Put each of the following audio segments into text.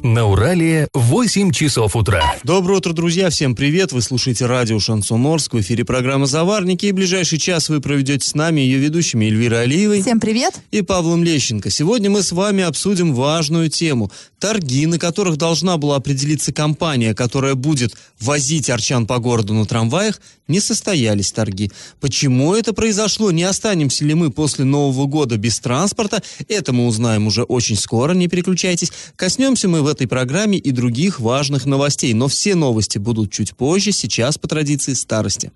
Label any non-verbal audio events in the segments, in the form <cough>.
На Урале 8 часов утра. Доброе утро, друзья. Всем привет. Вы слушаете радио Шансон Орск. В эфире программа «Заварники». И ближайший час вы проведете с нами ее ведущими Эльвирой Алиевой. Всем привет. И Павлом Лещенко. Сегодня мы с вами обсудим важную тему. Торги, на которых должна была определиться компания, которая будет возить арчан по городу на трамваях, не состоялись торги. Почему это произошло? Не останемся ли мы после Нового года без транспорта? Это мы узнаем уже очень скоро, не переключайтесь. Коснемся мы в этой программе и других важных новостей, но все новости будут чуть позже, сейчас по традиции старости.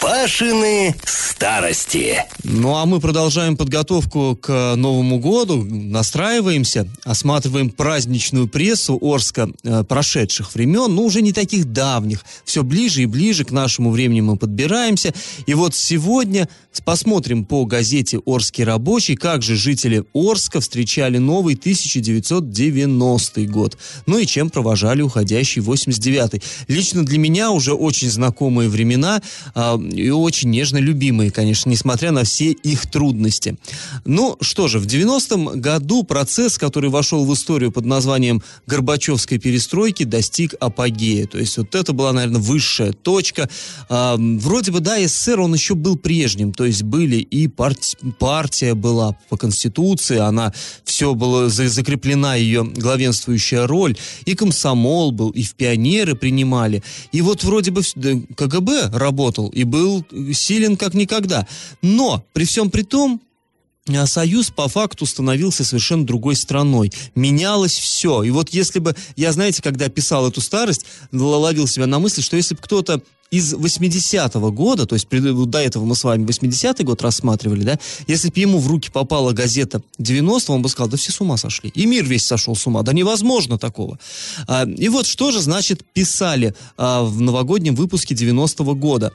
Пашины старости. Ну а мы продолжаем подготовку к Новому году, настраиваемся, осматриваем праздничную прессу Орска э, прошедших времен, но уже не таких давних. Все ближе и ближе к нашему времени мы подбираемся. И вот сегодня посмотрим по газете «Орский рабочий», как же жители Орска встречали новый 1990 год. Ну и чем провожали уходящий 89-й. Лично для меня уже очень знакомые времена и очень нежно любимые, конечно, несмотря на все их трудности. Ну что же, в 90-м году процесс, который вошел в историю под названием Горбачевской перестройки, достиг апогея. То есть вот это была, наверное, высшая точка. А, вроде бы, да, СССР, он еще был прежним. То есть были и парти- партия была по Конституции, она все было закреплена ее главенствующая роль. И комсомол был, и в пионеры принимали. И вот вроде бы КГБ работал, и был силен как никогда. Но при всем при том, а, Союз по факту становился совершенно другой страной. Менялось все. И вот если бы, я, знаете, когда писал эту старость, ловил себя на мысли, что если бы кто-то из 80-го года, то есть до этого мы с вами 80-й год рассматривали, да, если бы ему в руки попала газета 90-го, он бы сказал, да все с ума сошли. И мир весь сошел с ума. Да невозможно такого. А, и вот что же, значит, писали а, в новогоднем выпуске 90-го года.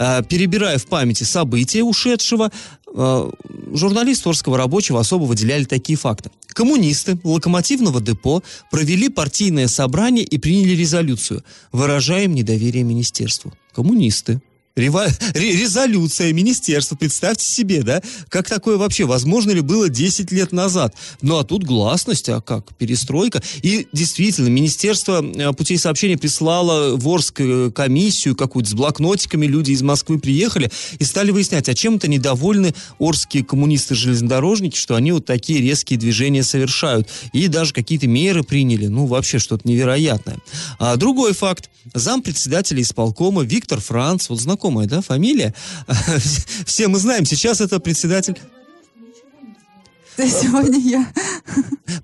А, перебирая в памяти события ушедшего, а, журналисты Орского рабочего особо выделяли такие факты. Коммунисты локомотивного депо провели партийное собрание и приняли резолюцию «Выражаем недоверие министерству». Коммунисты Резолюция министерства, представьте себе, да? Как такое вообще? Возможно ли было 10 лет назад? Ну, а тут гласность, а как? Перестройка. И действительно, Министерство э, путей сообщения прислало в Орск э, комиссию какую-то с блокнотиками. Люди из Москвы приехали и стали выяснять, а чем это недовольны орские коммунисты-железнодорожники, что они вот такие резкие движения совершают. И даже какие-то меры приняли. Ну, вообще что-то невероятное. А другой факт. Зам председателя исполкома Виктор Франц, вот знакомый знакомая, да, фамилия. <laughs> Все мы знаем, сейчас это председатель Сегодня я.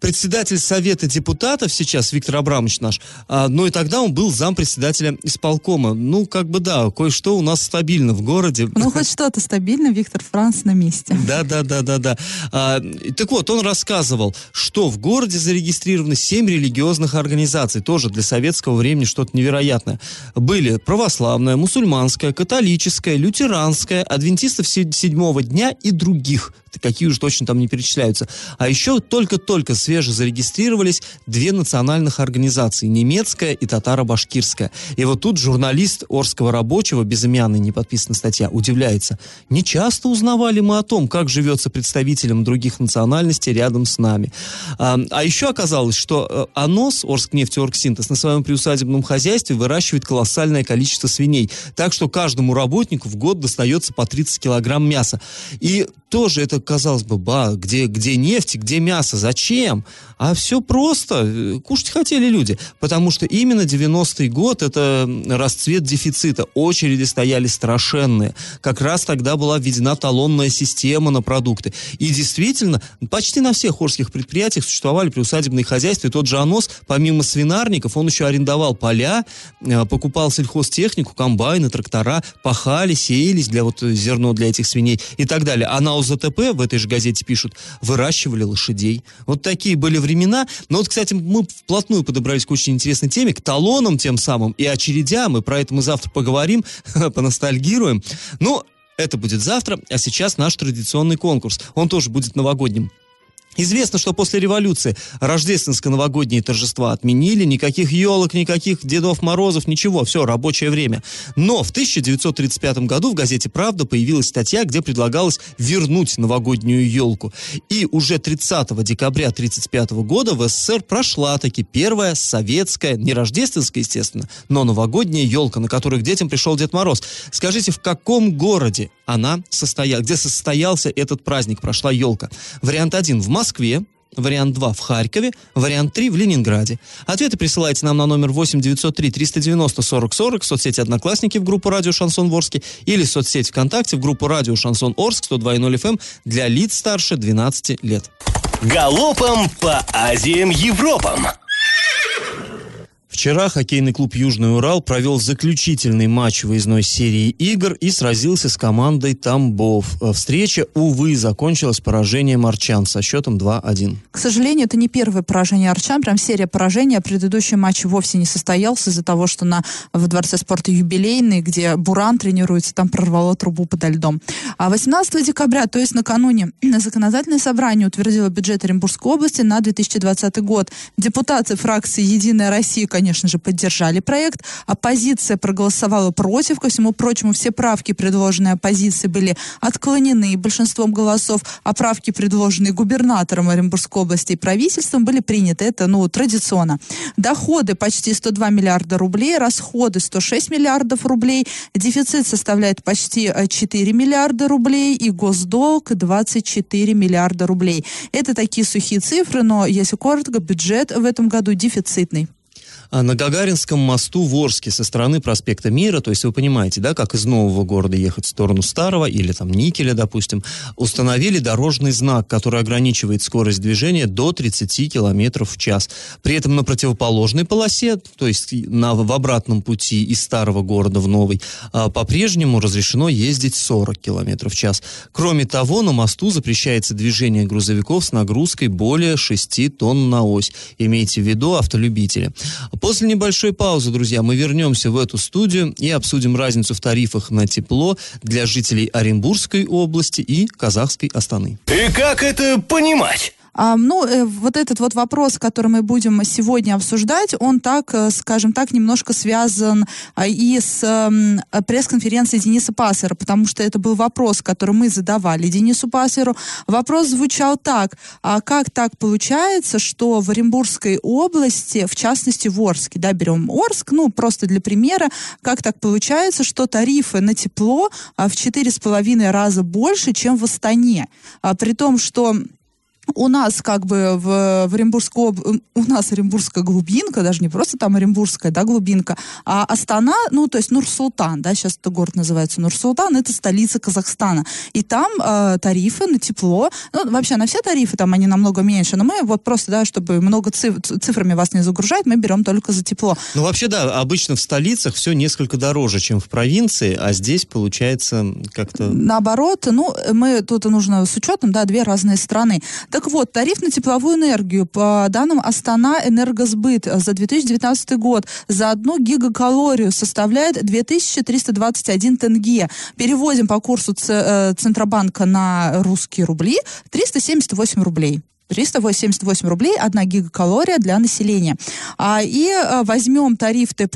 Председатель Совета депутатов сейчас, Виктор Абрамович наш, а, но и тогда он был зампредседателя исполкома. Ну, как бы да, кое-что у нас стабильно в городе. Ну, хоть что-то стабильно, Виктор Франц на месте. Да, да, да, да, да. А, так вот, он рассказывал, что в городе зарегистрированы семь религиозных организаций, тоже для советского времени что-то невероятное. Были православная, мусульманская, католическая, лютеранская, адвентистов седьмого дня и других какие уже точно там не перечисляются. А еще только-только свеже зарегистрировались две национальных организации, немецкая и татаро-башкирская. И вот тут журналист Орского рабочего, безымянный, не подписана статья, удивляется. Не часто узнавали мы о том, как живется представителям других национальностей рядом с нами. А, а еще оказалось, что э, АНОС, Орскнефтеоргсинтез, на своем приусадебном хозяйстве выращивает колоссальное количество свиней. Так что каждому работнику в год достается по 30 килограмм мяса. И тоже это, казалось бы, ба, где, где нефть, где мясо, зачем? А все просто. Кушать хотели люди. Потому что именно 90-й год – это расцвет дефицита. Очереди стояли страшенные. Как раз тогда была введена талонная система на продукты. И действительно, почти на всех хорских предприятиях существовали приусадебные хозяйства. И тот же АНОС, помимо свинарников, он еще арендовал поля, э, покупал сельхозтехнику, комбайны, трактора, пахали, сеялись для вот зерно для этих свиней и так далее. А на ОЗТП в этой же газете пишут, выращивали лошадей. Вот такие были времена. Но вот, кстати, мы вплотную подобрались к очень интересной теме, к талонам тем самым и очередям, и про это мы завтра поговорим, <laughs> поностальгируем. Но это будет завтра, а сейчас наш традиционный конкурс. Он тоже будет новогодним. Известно, что после революции рождественско-новогодние торжества отменили, никаких елок, никаких Дедов Морозов, ничего, все, рабочее время. Но в 1935 году в газете «Правда» появилась статья, где предлагалось вернуть новогоднюю елку. И уже 30 декабря 1935 года в СССР прошла таки первая советская, не рождественская, естественно, но новогодняя елка, на которую к детям пришел Дед Мороз. Скажите, в каком городе она состояла, где состоялся этот праздник, прошла елка? Вариант 1 в Москве, Москве, вариант 2 в Харькове, вариант 3 в Ленинграде. Ответы присылайте нам на номер 8 903 390 40 40 в соцсети «Одноклассники» в группу «Радио Шансон Орске» или в соцсети ВКонтакте в группу «Радио Шансон Орск» 102.0 FM эм для лиц старше 12 лет. Галопом по Азиям Европам! Вчера хоккейный клуб «Южный Урал» провел заключительный матч выездной серии игр и сразился с командой «Тамбов». Э, встреча, увы, закончилась поражением арчан со счетом 2-1. К сожалению, это не первое поражение арчан, прям серия поражений. Предыдущий матч вовсе не состоялся из-за того, что на, в Дворце спорта юбилейный, где Буран тренируется, там прорвало трубу подо льдом. А 18 декабря, то есть накануне, <clears throat> законодательное собрание утвердило бюджет Оренбургской области на 2020 год. Депутаты фракции «Единая Россия», конечно же, поддержали проект. Оппозиция проголосовала против. Ко всему прочему, все правки, предложенные оппозицией, были отклонены большинством голосов, а правки, предложенные губернатором Оренбургской области и правительством, были приняты. Это, ну, традиционно. Доходы почти 102 миллиарда рублей, расходы 106 миллиардов рублей, дефицит составляет почти 4 э, миллиарда рублей и госдолг 24 миллиарда рублей. Это такие сухие цифры, но, если коротко, бюджет в этом году дефицитный. А на Гагаринском мосту в Орске со стороны проспекта Мира, то есть вы понимаете, да, как из нового города ехать в сторону старого или там Никеля, допустим, установили дорожный знак, который ограничивает скорость движения до 30 км в час. При этом на противоположной полосе, то есть на, в обратном пути из старого города в новый, а, по-прежнему разрешено ездить 40 км в час. Кроме того, на мосту запрещается движение грузовиков с нагрузкой более 6 тонн на ось. Имейте в виду автолюбители. После небольшой паузы, друзья, мы вернемся в эту студию и обсудим разницу в тарифах на тепло для жителей Оренбургской области и Казахской Астаны. И как это понимать? Ну, э, вот этот вот вопрос, который мы будем сегодня обсуждать, он так, э, скажем так, немножко связан а, и с э, пресс-конференцией Дениса Пассера, потому что это был вопрос, который мы задавали Денису Пассеру. Вопрос звучал так, а как так получается, что в Оренбургской области, в частности в Орске, да, берем Орск, ну, просто для примера, как так получается, что тарифы на тепло а, в четыре с половиной раза больше, чем в Астане, а, при том, что у нас как бы в, в Оренбургской у нас Оренбургская глубинка, даже не просто там Оренбургская, да, глубинка, а Астана, ну, то есть Нур-Султан, да, сейчас это город называется Нур-Султан, это столица Казахстана. И там э, тарифы на тепло, ну, вообще на все тарифы там они намного меньше, но мы вот просто, да, чтобы много циф цифрами вас не загружать, мы берем только за тепло. Ну, вообще, да, обычно в столицах все несколько дороже, чем в провинции, а здесь получается как-то... Наоборот, ну, мы тут нужно с учетом, да, две разные страны. Так вот, тариф на тепловую энергию по данным Астана Энергосбыт за 2019 год за одну гигакалорию составляет 2321 тенге. Переводим по курсу э, Центробанка на русские рубли 378 рублей. 388 рублей, 1 гигакалория для населения. А, и а, возьмем тариф Т+,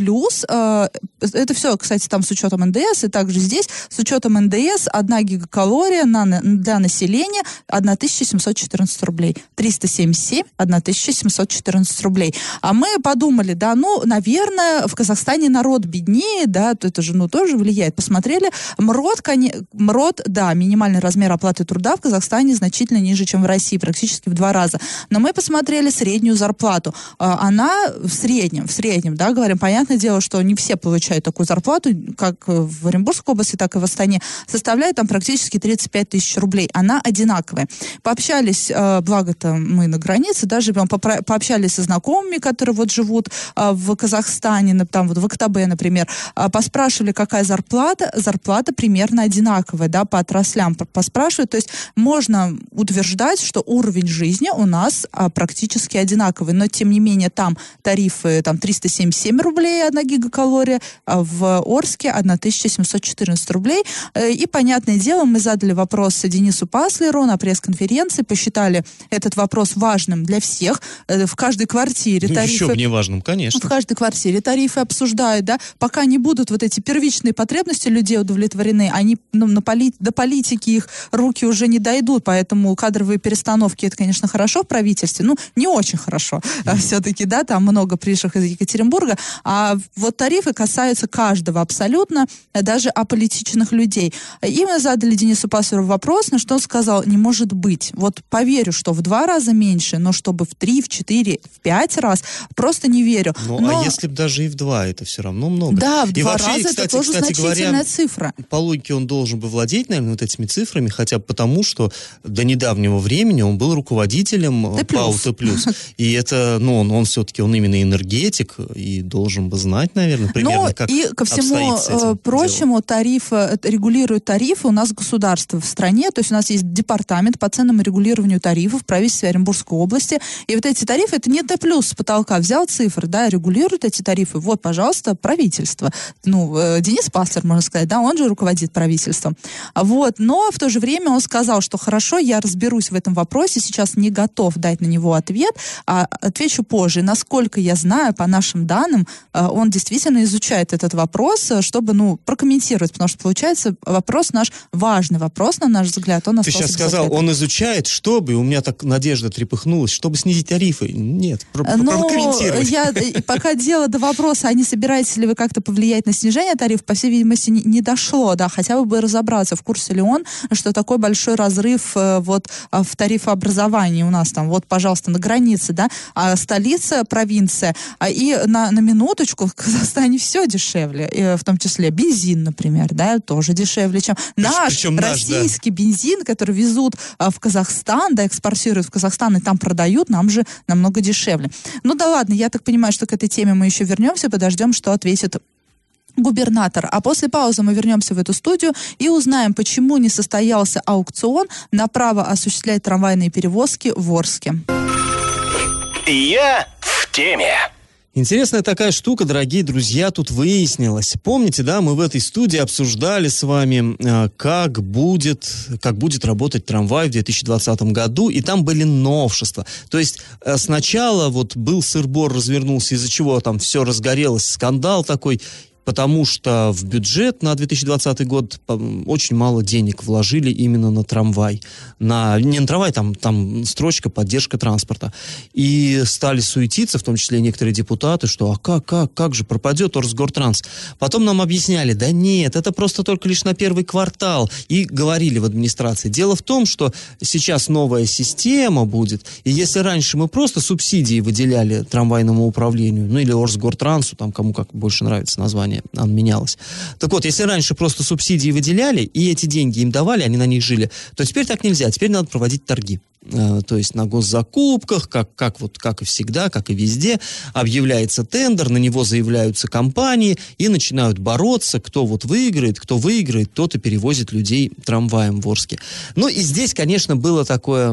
а, это все, кстати, там с учетом НДС, и также здесь с учетом НДС 1 гигакалория на, для населения 1714 рублей. 377, 1714 рублей. А мы подумали, да, ну, наверное, в Казахстане народ беднее, да, то это же, ну, тоже влияет. Посмотрели, МРОД, коне, МРОД, да, минимальный размер оплаты труда в Казахстане значительно ниже, чем в России, практически в два раза. Но мы посмотрели среднюю зарплату. А, она в среднем, в среднем, да, говорим, понятное дело, что не все получают такую зарплату, как в Оренбургской области, так и в Астане, составляет там практически 35 тысяч рублей. Она одинаковая. Пообщались, а, благо-то мы на границе, да, живем, пообщались со знакомыми, которые вот живут а, в Казахстане, там вот в Актабе, например, поспрашивали, какая зарплата, зарплата примерно одинаковая, да, по отраслям поспрашивают, то есть можно утверждать, что уровень жизни жизни у нас а, практически одинаковые, но тем не менее там тарифы там 377 рублей одна гигакалория, а в Орске 1714 рублей. Э, и, понятное дело, мы задали вопрос Денису Паслеру на пресс-конференции, посчитали этот вопрос важным для всех. Э, в каждой квартире Ну, тарифы... еще бы не важным, конечно. В каждой квартире тарифы обсуждают, да, пока не будут вот эти первичные потребности людей удовлетворены, они ну, на поли- до политики их руки уже не дойдут, поэтому кадровые перестановки, это, конечно, хорошо в правительстве, ну, не очень хорошо все-таки, да, там много приезжих из Екатеринбурга, а вот тарифы касаются каждого абсолютно, э, даже аполитичных людей. И мы задали Денису Пасверу вопрос, на что он сказал, не может быть. Вот поверю, что в два раза меньше, но чтобы в три, в четыре, в пять раз, просто не верю. Ну, Но- а если бы даже и в два, это все равно много. Да, в И два вообще, раза кстати, это тоже кстати значительная говоря, цифра. по логике он должен бы владеть, наверное, вот этими цифрами, хотя бы потому, что до недавнего времени он был руководителем Т+. э, Т+. И это, ну, он, он все-таки, он именно энергетик и должен бы знать, наверное, примерно, Ну, как и ко всему э, прочему, тариф, э, регулирует тарифы у нас государство в стране, то есть у нас есть департамент по ценному регулированию тарифов в правительстве Оренбургской области, и вот эти тарифы, это не Т плюс с потолка, взял цифры, да, регулирует эти тарифы, вот, пожалуйста, правительство. Ну, Денис Паслер, можно сказать, да, он же руководит правительством. А Вот, но в то же время он сказал, что хорошо, я разберусь в этом вопросе, сейчас не готов дать на него ответ, а отвечу позже. Насколько я знаю, по нашим данным, э, он действительно изучает этот вопрос, э, чтобы, ну, прокомментировать, потому что, получается, вопрос наш важный вопрос, на наш взгляд, он Ты сейчас сказал, ответа. он изучает, чтобы, у меня так надежда трепыхнулась, чтобы снизить тарифы. Нет, про- про- Ну, прокомментировать. я, и пока дело до вопроса, а не собираетесь ли вы как-то повлиять на снижение тарифов, по всей видимости, не, не дошло, да, хотя бы разобраться, в курсе ли он, что такой большой разрыв э, вот а, в тарифообразовании у нас там, вот, пожалуйста, на границе, да, а столица, провинция, а и на, на минуточку в Казахстане все дешевле, э, в том числе бензин, например, да, тоже дешевле, чем наш причем наш, да. российский бензин, который везут а, в Казахстан, да, экспортируют в Казахстан и там продают, нам же намного дешевле. Ну да ладно, я так понимаю, что к этой теме мы еще вернемся, подождем, что ответит губернатор. А после паузы мы вернемся в эту студию и узнаем, почему не состоялся аукцион на право осуществлять трамвайные перевозки в Орске. Я в теме. Интересная такая штука, дорогие друзья, тут выяснилась. Помните, да, мы в этой студии обсуждали с вами, э, как будет, как будет работать трамвай в 2020 году, и там были новшества. То есть э, сначала вот был сыр-бор, развернулся, из-за чего там все разгорелось, скандал такой, потому что в бюджет на 2020 год очень мало денег вложили именно на трамвай. На, не на трамвай, там, там строчка поддержка транспорта. И стали суетиться, в том числе некоторые депутаты, что а как, как, как же пропадет Орсгортранс? Потом нам объясняли, да нет, это просто только лишь на первый квартал. И говорили в администрации. Дело в том, что сейчас новая система будет, и если раньше мы просто субсидии выделяли трамвайному управлению, ну или Орсгортрансу, там кому как больше нравится название, оно менялось. Так вот, если раньше просто субсидии выделяли, и эти деньги им давали, они на них жили, то теперь так нельзя, теперь надо проводить торги. Э, То есть на госзакупках, как, как, вот, как и всегда, как и везде, объявляется тендер, на него заявляются компании и начинают бороться, кто вот выиграет, кто выиграет, тот и перевозит людей трамваем в Орске. Ну и здесь, конечно, было такое,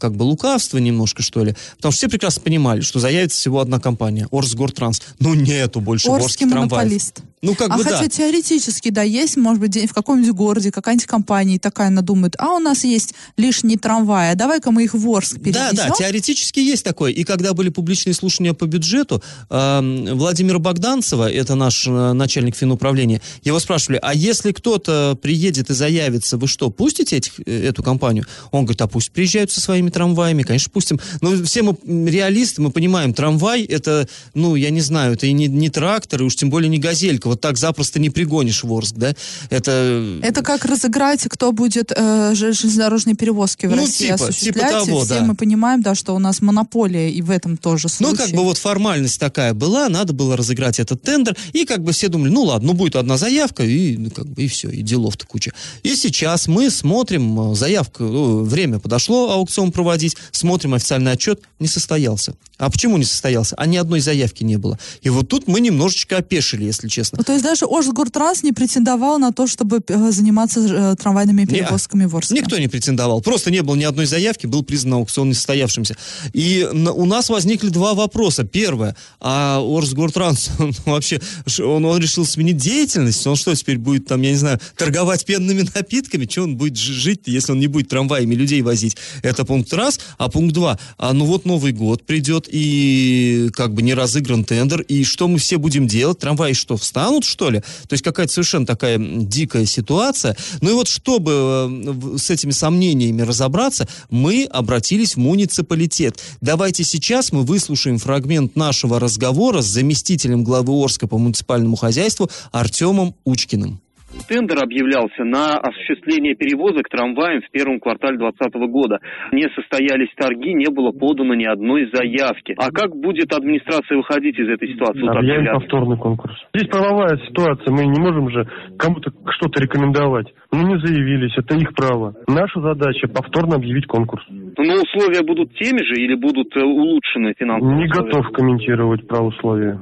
как бы лукавство немножко, что ли, потому что все прекрасно понимали, что заявится всего одна компания, Орсгортранс. Ну нету больше Орский орских трамваев. монополист. Ну как а бы хотя да. теоретически, да, есть, может быть, в каком-нибудь городе какая-нибудь компания такая надумает, а у нас есть лишние трамваи, а давай-ка мы их в Орск Да, перевезем. да, теоретически есть такое. И когда были публичные слушания по бюджету, эм, Владимира Богданцева, это наш э, начальник финуправления, его спрашивали, а если кто-то приедет и заявится, вы что, пустите этих, э, эту компанию? Он говорит, а пусть приезжают со своими трамваями, конечно, пустим. Но все мы реалисты, мы понимаем, трамвай это, ну, я не знаю, это и не, не трактор, и уж тем более не газелька. Вот так запросто не пригонишь в Орск, да? Это... Это как разыграть, кто будет э, же- железнодорожные перевозки в Ну, России типа- осуществлять. типа того, и все да. мы понимаем, да, что у нас монополия и в этом тоже случае. Ну, как бы вот формальность такая была, надо было разыграть этот тендер, и как бы все думали, ну ладно, ну будет одна заявка, и ну, как бы и все, и делов-то куча. И сейчас мы смотрим, э, заявка, ну, время подошло аукцион проводить, смотрим официальный отчет, не состоялся. А почему не состоялся? А ни одной заявки не было. И вот тут мы немножечко опешили, если честно. Ну, то есть даже Ожгортранс не претендовал на то, чтобы э, заниматься э, трамвайными перевозками не, в Орске? Никто не претендовал. Просто не было ни одной заявки, был признан аукцион несостоявшимся. И у нас возникли два вопроса. Первое, а Орсгортранс, <laughs> он вообще, он, он решил сменить деятельность? Он что, теперь будет там, я не знаю, торговать пенными напитками? Что он будет жить, если он не будет трамваями людей возить? Это пункт раз. А пункт два, а ну вот Новый год придет, и как бы не разыгран тендер, и что мы все будем делать? Трамваи что, встанут, что ли? То есть какая-то совершенно такая дикая ситуация. Ну и вот чтобы э, с этими сомнениями разобраться, мы обратились в муниципалитет. Давайте сейчас мы выслушаем фрагмент нашего разговора с заместителем главы Орска по муниципальному хозяйству Артемом Учкиным. Тендер объявлялся на осуществление перевозок трамваем в первом квартале 2020 года. Не состоялись торги, не было подано ни одной заявки. А как будет администрация выходить из этой ситуации? Объявим повторный конкурс. Здесь правовая ситуация, мы не можем же кому-то что-то рекомендовать. Мы не заявились, это их право. Наша задача повторно объявить конкурс. Но условия будут теми же или будут э, улучшены финансовые Не условия? готов комментировать про условия.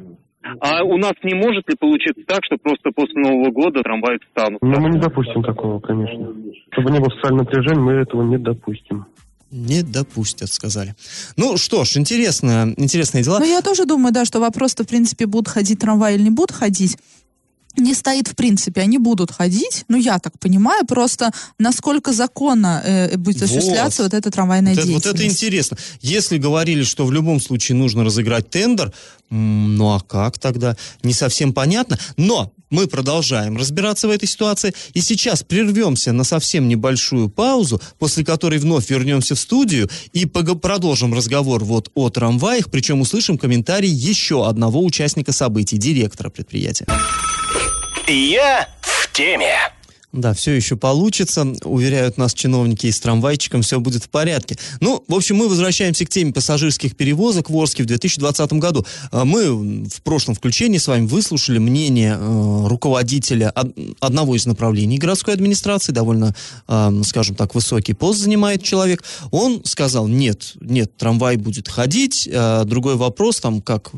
А у нас не может ли получиться так, что просто после Нового года трамваи встанут? Но мы не допустим такого, конечно. Чтобы не было социального напряжения, мы этого не допустим. Не допустят, сказали. Ну что ж, интересно, интересные дела. Ну, я тоже думаю, да, что вопрос-то, в принципе, будут ходить трамваи или не будут ходить не стоит в принципе, они будут ходить, ну я так понимаю, просто насколько законно э, будет осуществляться вот, вот эта трамвайная вот деятельность. вот это интересно. Если говорили, что в любом случае нужно разыграть тендер, ну а как тогда? Не совсем понятно. Но мы продолжаем разбираться в этой ситуации. И сейчас прервемся на совсем небольшую паузу, после которой вновь вернемся в студию и продолжим разговор вот о трамваях, причем услышим комментарий еще одного участника событий, директора предприятия. Я в теме. Да, все еще получится. Уверяют нас чиновники и с трамвайчиком все будет в порядке. Ну, в общем, мы возвращаемся к теме пассажирских перевозок в Орске в 2020 году. А мы в прошлом включении с вами выслушали мнение э, руководителя одного из направлений городской администрации, довольно, э, скажем так, высокий пост занимает человек. Он сказал, нет, нет, трамвай будет ходить. Э, другой вопрос, там, как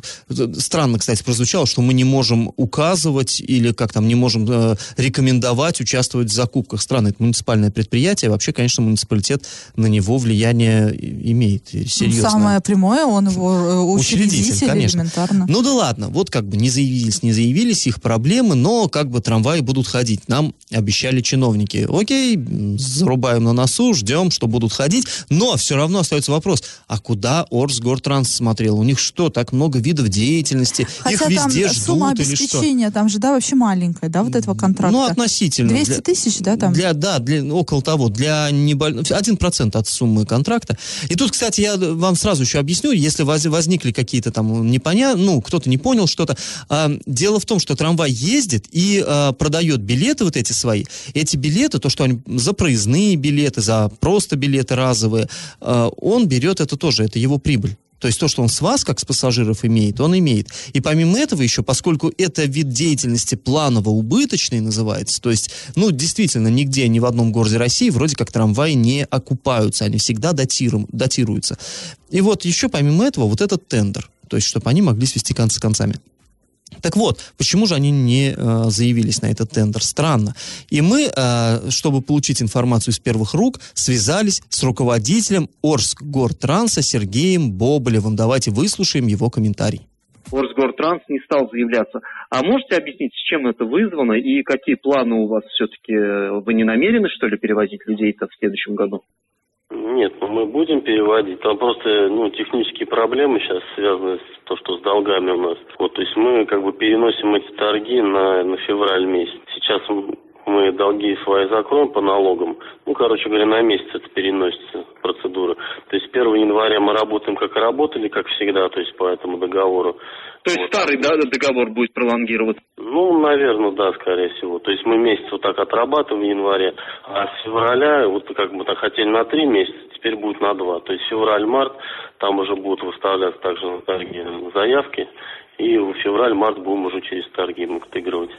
странно, кстати, прозвучало, что мы не можем указывать или как там не можем э, рекомендовать участвовать участвовать в закупках страны. Это муниципальное предприятие. Вообще, конечно, муниципалитет на него влияние имеет серьезно. Самое прямое, он его э, учредитель, учредитель конечно. элементарно. Ну да ладно, вот как бы не заявились, не заявились, их проблемы, но как бы трамваи будут ходить. Нам обещали чиновники. Окей, зарубаем на носу, ждем, что будут ходить, но все равно остается вопрос, а куда Орсгортранс смотрел? У них что, так много видов деятельности? Хотя их там везде сумма ждут или что? обеспечения, там же, да, вообще маленькая, да, вот этого контракта? Ну, относительно. 200 200 тысяч, да, там? Для, да, для, около того, для небольшого, 1% от суммы контракта. И тут, кстати, я вам сразу еще объясню, если воз, возникли какие-то там непонятные, ну, кто-то не понял что-то. А, дело в том, что трамвай ездит и а, продает билеты вот эти свои. Эти билеты, то, что они за проездные билеты, за просто билеты разовые, а, он берет это тоже, это его прибыль. То есть то, что он с вас, как с пассажиров, имеет, он имеет. И помимо этого еще, поскольку это вид деятельности планово-убыточный называется, то есть, ну, действительно, нигде, ни в одном городе России вроде как трамваи не окупаются, они всегда датиру, датируются. И вот еще помимо этого вот этот тендер, то есть чтобы они могли свести концы с концами. Так вот, почему же они не э, заявились на этот тендер? Странно. И мы, э, чтобы получить информацию из первых рук, связались с руководителем Орскгортранса Сергеем Боболевым. Давайте выслушаем его комментарий. Орсгортранс не стал заявляться. А можете объяснить, с чем это вызвано и какие планы у вас все-таки? Вы не намерены, что ли, перевозить людей-то в следующем году? Нет, ну мы будем переводить. Там просто ну, технические проблемы сейчас связаны с то, что с долгами у нас. Вот, то есть мы как бы переносим эти торги на, на февраль месяц. Сейчас мы долги свои закроем по налогам. Ну, короче говоря, на месяц это переносится процедура. То есть 1 января мы работаем, как и работали, как всегда, то есть по этому договору. То есть вот. старый да, договор будет пролонгироваться? Ну, наверное, да, скорее всего. То есть мы месяц вот так отрабатываем в январе, а с февраля, вот как мы так хотели на три месяца, теперь будет на два. То есть февраль-март, там уже будут выставляться также на торги заявки, и в февраль-март будем уже через торги отыгрывать.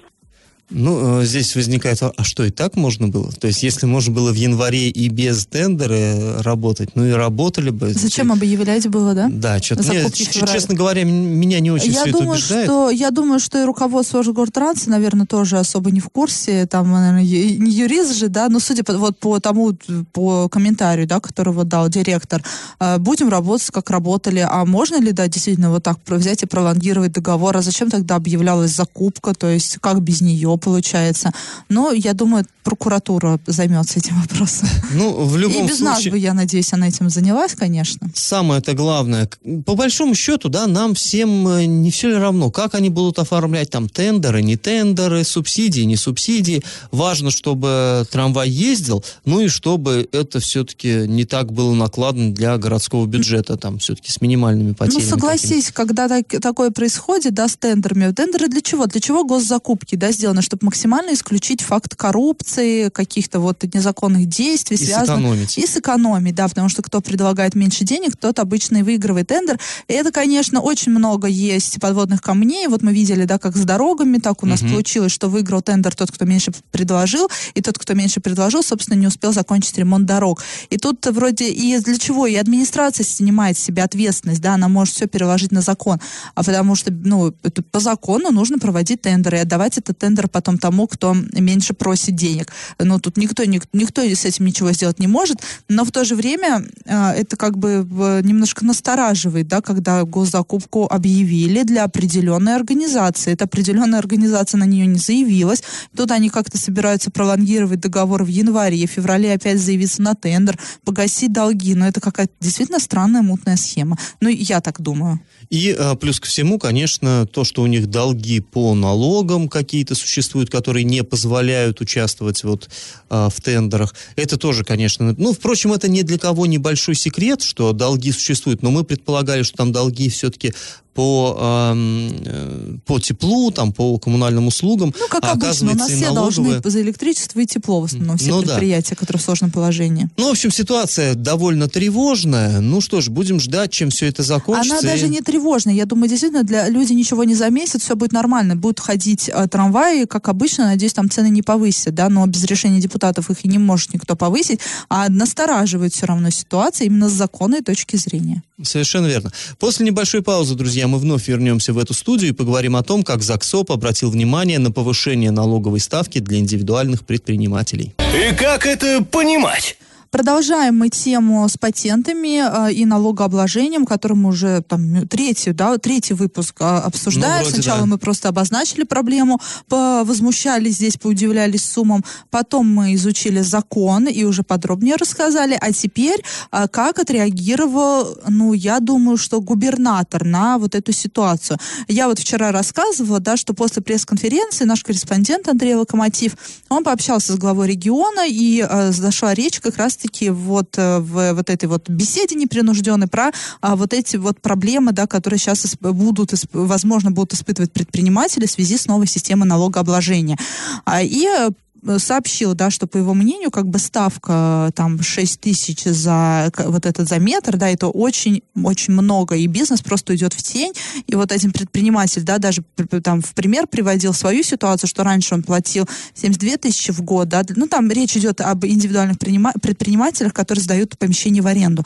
Ну, э, здесь возникает, а что и так можно было? То есть, если можно было в январе и без тендера э, работать, ну и работали бы. Зачем объявлять было, да? Да, что-то мне, честно говоря, меня не очень Я все это думаю, убеждает. что, я думаю, что и руководство Ожгортранса, наверное, тоже особо не в курсе. Там, наверное, не юрист же, да, но судя по, вот по тому, по комментарию, да, который вот дал директор, э, будем работать, как работали. А можно ли, да, действительно вот так взять и пролонгировать договор? А зачем тогда объявлялась закупка? То есть как без нее получается? Но я думаю, прокуратура займется этим вопросом. Ну, в любом И без нас случае... бы, я надеюсь, она этим занялась, конечно. Самое-то главное, по большому счету, да, нам всем э, не все ли равно, как они будут оформлять там тендеры, не тендеры, субсидии, не субсидии. Важно, чтобы трамвай ездил, ну и чтобы это все-таки не так было накладно для городского бюджета, там все-таки с минимальными потерями. Ну, согласись, когда так- такое происходит, да, с тендерами. Тендеры для чего? Для чего госзакупки, да, сделаны? Чтобы максимально исключить факт коррупции, каких-то вот незаконных действий, И связанных... сэкономить. И сэкономить, да, потому что кто предлагает меньше денег, тот обычно и выигрывает тендер. И это, конечно, очень много есть подводных камней. Вот мы видели, да, как с дорогами, так у нас Мгм. получилось, что выиграл тендер тот, кто меньше предложил, и тот, кто меньше предложил, собственно, не успел закончить ремонт дорог. И тут вроде и для чего? И администрация снимает с себя ответственность, да, она может все переложить на закон, а потому что, ну, это по закону нужно проводить тендеры и отдавать этот тендер потом тому, кто меньше просит денег. Ну, тут никто, ник- никто с этим ничего сделать не может, но в то же время э, это как бы немножко настораживает, да, когда госзакупку объявили для определенной организации. Эта определенная организация на нее не заявилась. Тут они как-то собираются пролонгировать договор в январе, в феврале опять заявиться на тендер, погасить долги. Но это какая-то действительно странная мутная схема. Ну, я так думаю. И а, плюс ко всему, конечно, то, что у них долги по налогам какие-то существуют, которые не позволяют участвовать вот а, в тендерах. Это тоже, конечно, ну, впрочем, это ни для кого небольшой секрет, что долги существуют, но мы предполагали, что там долги все-таки по, э, по теплу, там, по коммунальным услугам. Ну, как а обычно, у нас все налоговые- должны за электричество и тепло, в основном, все Ну да. предприятия, которые в сложном положении. Ну, в общем, ситуация довольно тревожная. Ну что ж, будем ждать, чем все это закончится. Она и- даже не тревожная. Я думаю, действительно, для люди ничего не заметят, все будет нормально. Будут ходить э, трамваи, как обычно. Надеюсь, там цены не повысят, да, но без решения депутатов их и не может никто повысить. А настораживает все равно ситуация именно с законной точки зрения. Совершенно верно. После небольшой паузы, друзья, мы вновь вернемся в эту студию и поговорим о том, как ЗАГСОП обратил внимание на повышение налоговой ставки для индивидуальных предпринимателей. И как это понимать? Продолжаем мы тему с патентами э, и налогообложением, который мы уже там третий, да, третий выпуск э, обсуждаем. Ну, Сначала да. мы просто обозначили проблему, возмущались здесь, поудивлялись суммам. Потом мы изучили закон и уже подробнее рассказали. А теперь э, как отреагировал, ну, я думаю, что губернатор на вот эту ситуацию. Я вот вчера рассказывала, да, что после пресс-конференции наш корреспондент Андрей Локомотив, он пообщался с главой региона и э, зашла речь как раз-таки вот э, в вот этой вот беседе непринужденной про а, вот эти вот проблемы, да, которые сейчас исп- будут, исп- возможно, будут испытывать предприниматели в связи с новой системой налогообложения. А, и э, сообщил, да, что по его мнению, как бы ставка там 6 тысяч за вот этот за метр, да, это очень, очень много, и бизнес просто идет в тень, и вот один предприниматель, да, даже там в пример приводил свою ситуацию, что раньше он платил 72 тысячи в год, да, ну там речь идет об индивидуальных принима- предпринимателях, которые сдают помещение в аренду,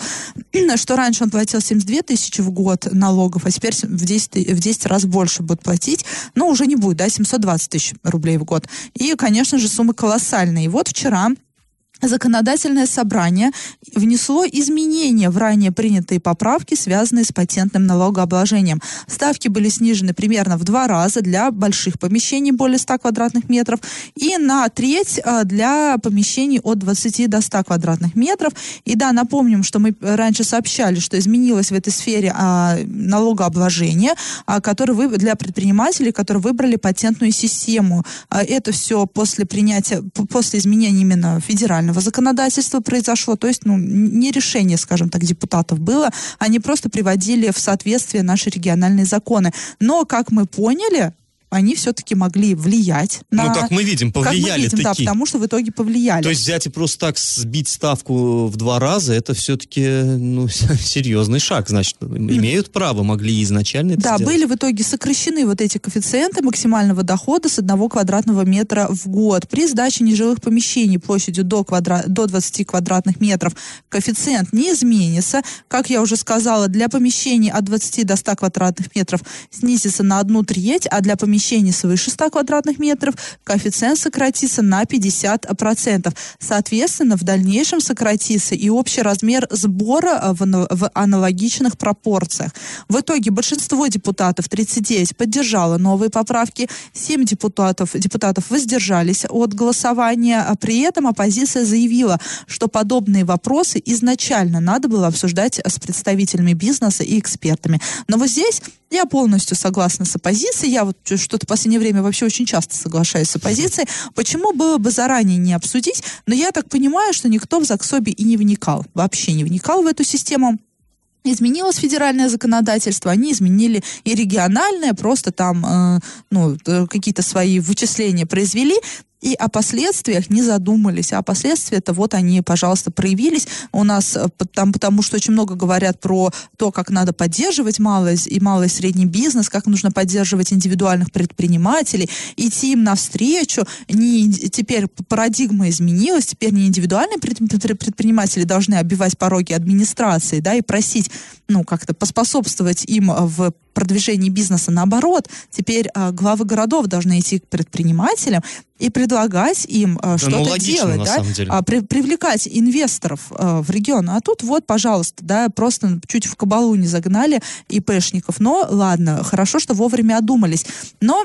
<clears throat> что раньше он платил 72 тысячи в год налогов, а теперь в 10, ты- в 10 раз больше будет платить, но уже не будет, да, 720 тысяч рублей в год. И, конечно же, суммы колоссальные. И вот вчера Законодательное собрание внесло изменения в ранее принятые поправки, связанные с патентным налогообложением. Ставки были снижены примерно в два раза для больших помещений более 100 квадратных метров и на треть а, для помещений от 20 до 100 квадратных метров. И да, напомним, что мы раньше сообщали, что изменилось в этой сфере а, налогообложение, а, которое вы, для предпринимателей, которые выбрали патентную систему. Это все после принятия, после изменения именно федерального законодательства произошло, то есть ну, не решение, скажем так, депутатов было, они просто приводили в соответствие наши региональные законы. Но, как мы поняли, они все-таки могли влиять на... Ну, как мы видим, повлияли как мы видим, да, таки. потому что в итоге повлияли. То есть взять и просто так сбить ставку в два раза, это все-таки ну, <laughs> серьезный шаг. Значит, имеют право, могли изначально это Да, сделать. были в итоге сокращены вот эти коэффициенты максимального дохода с одного квадратного метра в год. При сдаче нежилых помещений площадью до, квадра... до 20 квадратных метров коэффициент не изменится. Как я уже сказала, для помещений от 20 до 100 квадратных метров снизится на одну треть, а для помещений свыше 100 квадратных метров коэффициент сократится на 50%. Соответственно, в дальнейшем сократится и общий размер сбора э, в аналогичных пропорциях. В итоге большинство депутатов, 39, поддержало новые поправки, 7 депутатов, депутатов воздержались от голосования, а при этом оппозиция заявила, что подобные вопросы изначально надо было обсуждать с представителями бизнеса и экспертами. Но вот здесь я полностью согласна с оппозицией. Я вот что-то в последнее время вообще очень часто соглашаюсь с оппозицией. Почему было бы заранее не обсудить? Но я так понимаю, что никто в ЗАГСОБе и не вникал. Вообще не вникал в эту систему. Изменилось федеральное законодательство, они изменили и региональное, просто там э, ну, э, какие-то свои вычисления произвели, и о последствиях не задумались. А последствия-то вот они, пожалуйста, проявились у нас, э, там, потому что очень много говорят про то, как надо поддерживать малый и малый и средний бизнес, как нужно поддерживать индивидуальных предпринимателей, идти им навстречу. Не, теперь парадигма изменилась, теперь не индивидуальные пред- пред- предприниматели должны оббивать пороги администрации, да, и просить, ну, как-то поспособствовать им в продвижении бизнеса. Наоборот, теперь э, главы городов должны идти к предпринимателям и предлагать им э, что-то ну, логично, делать, на да, а, при- привлекать инвесторов э, в регион. А тут вот, пожалуйста, да, просто чуть в кабалу не загнали ИПшников. Но ладно, хорошо, что вовремя одумались. Но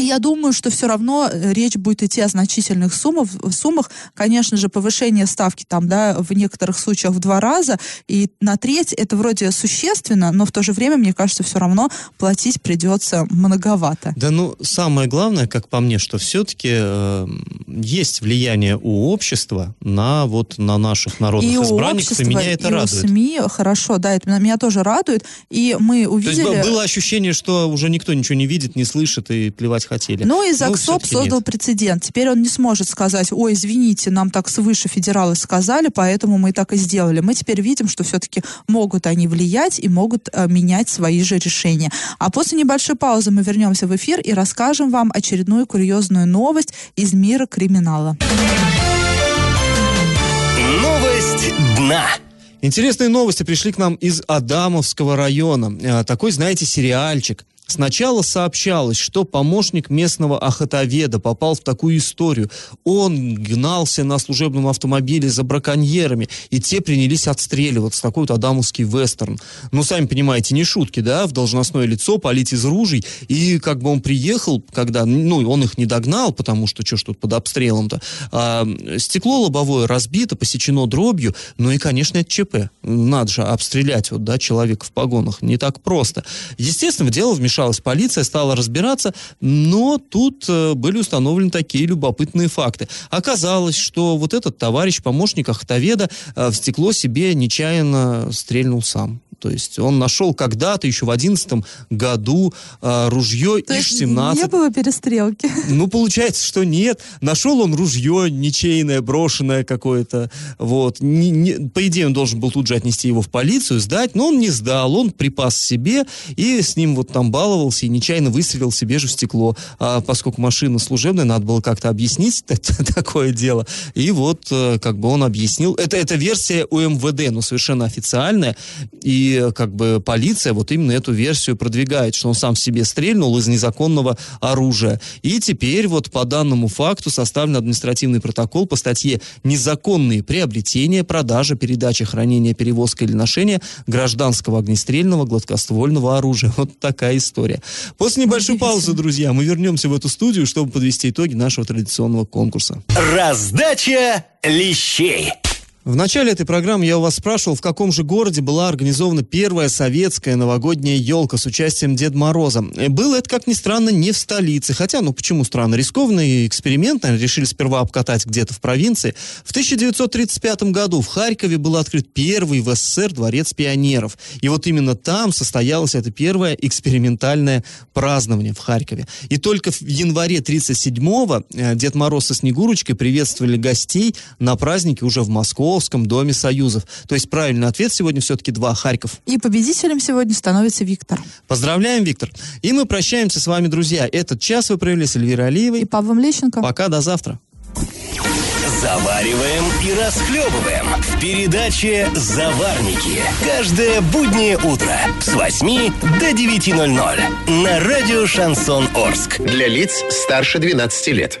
я думаю, что все равно э, речь будет идти о значительных суммах, суммах. Конечно же, повышение ставки там, да, в некоторых случаях в два раза и на треть это вроде существенно, но в то же время, мне кажется, все равно платить придется многовато. Да, ну, самое главное, как по мне, что все-таки есть влияние у общества на вот на наших народных и избранников, общества, и меня это и радует. у СМИ хорошо, да, это меня тоже радует. И мы То есть увидели... было ощущение, что уже никто ничего не видит, не слышит и плевать хотели. Ну и ЗАГСОП всё-таки создал нет. прецедент. Теперь он не сможет сказать, ой, извините, нам так свыше федералы сказали, поэтому мы так и сделали. Мы теперь видим, что все-таки могут они влиять и могут э, менять свои же решения. А после небольшой паузы мы вернемся в эфир и расскажем вам очередную курьезную новость из мира криминала. Новость дна. Интересные новости пришли к нам из Адамовского района. Э, Такой, знаете, сериальчик. Сначала сообщалось, что помощник местного охотоведа попал в такую историю. Он гнался на служебном автомобиле за браконьерами, и те принялись отстреливаться. Такой вот адамовский вестерн. Ну, сами понимаете, не шутки, да, в должностное лицо палить из ружей. И как бы он приехал, когда, ну, он их не догнал, потому что что ж тут под обстрелом-то. А, стекло лобовое разбито, посечено дробью. Ну и, конечно, это ЧП. Надо же обстрелять вот, да, человека в погонах. Не так просто. Естественно, в дело вмешалась полиция, стала разбираться, но тут э, были установлены такие любопытные факты. Оказалось, что вот этот товарищ, помощник охотоведа, э, в стекло себе нечаянно стрельнул сам. То есть он нашел когда-то, еще в одиннадцатом году, э, ружье То есть ИШ-17. не было перестрелки. Ну, получается, что нет. Нашел он ружье ничейное, брошенное какое-то. Вот. Не- не- по идее, он должен был тут же отнести его в полицию, сдать, но он не сдал. Он припас себе и с ним вот там баловался и нечаянно выстрелил себе же в стекло. А поскольку машина служебная, надо было как-то объяснить <laughs> такое дело. И вот э, как бы он объяснил. Это, это версия у МВД, но совершенно официальная. И как бы полиция вот именно эту версию продвигает, что он сам себе стрельнул из незаконного оружия. И теперь вот по данному факту составлен административный протокол по статье «Незаконные приобретения, продажа, передача, хранение, перевозка или ношение гражданского огнестрельного гладкоствольного оружия». Вот такая история. После небольшой паузы, друзья, мы вернемся в эту студию, чтобы подвести итоги нашего традиционного конкурса. Раздача лещей. В начале этой программы я у вас спрашивал, в каком же городе была организована первая советская новогодняя елка с участием Деда Мороза. И было это, как ни странно, не в столице. Хотя, ну почему странно? Рискованный эксперимент, наверное, решили сперва обкатать где-то в провинции. В 1935 году в Харькове был открыт первый в СССР дворец пионеров. И вот именно там состоялось это первое экспериментальное празднование в Харькове. И только в январе 1937-го э, Дед Мороз со Снегурочкой приветствовали гостей на празднике уже в Москве Московском Доме Союзов. То есть правильный ответ сегодня все-таки два, Харьков. И победителем сегодня становится Виктор. Поздравляем, Виктор. И мы прощаемся с вами, друзья. Этот час вы провели с Эльвирой Алиевой. И Павлом Лещенко. Пока, до завтра. Завариваем и расхлебываем в передаче «Заварники». Каждое буднее утро с 8 до 9.00 на радио «Шансон Орск». Для лиц старше 12 лет.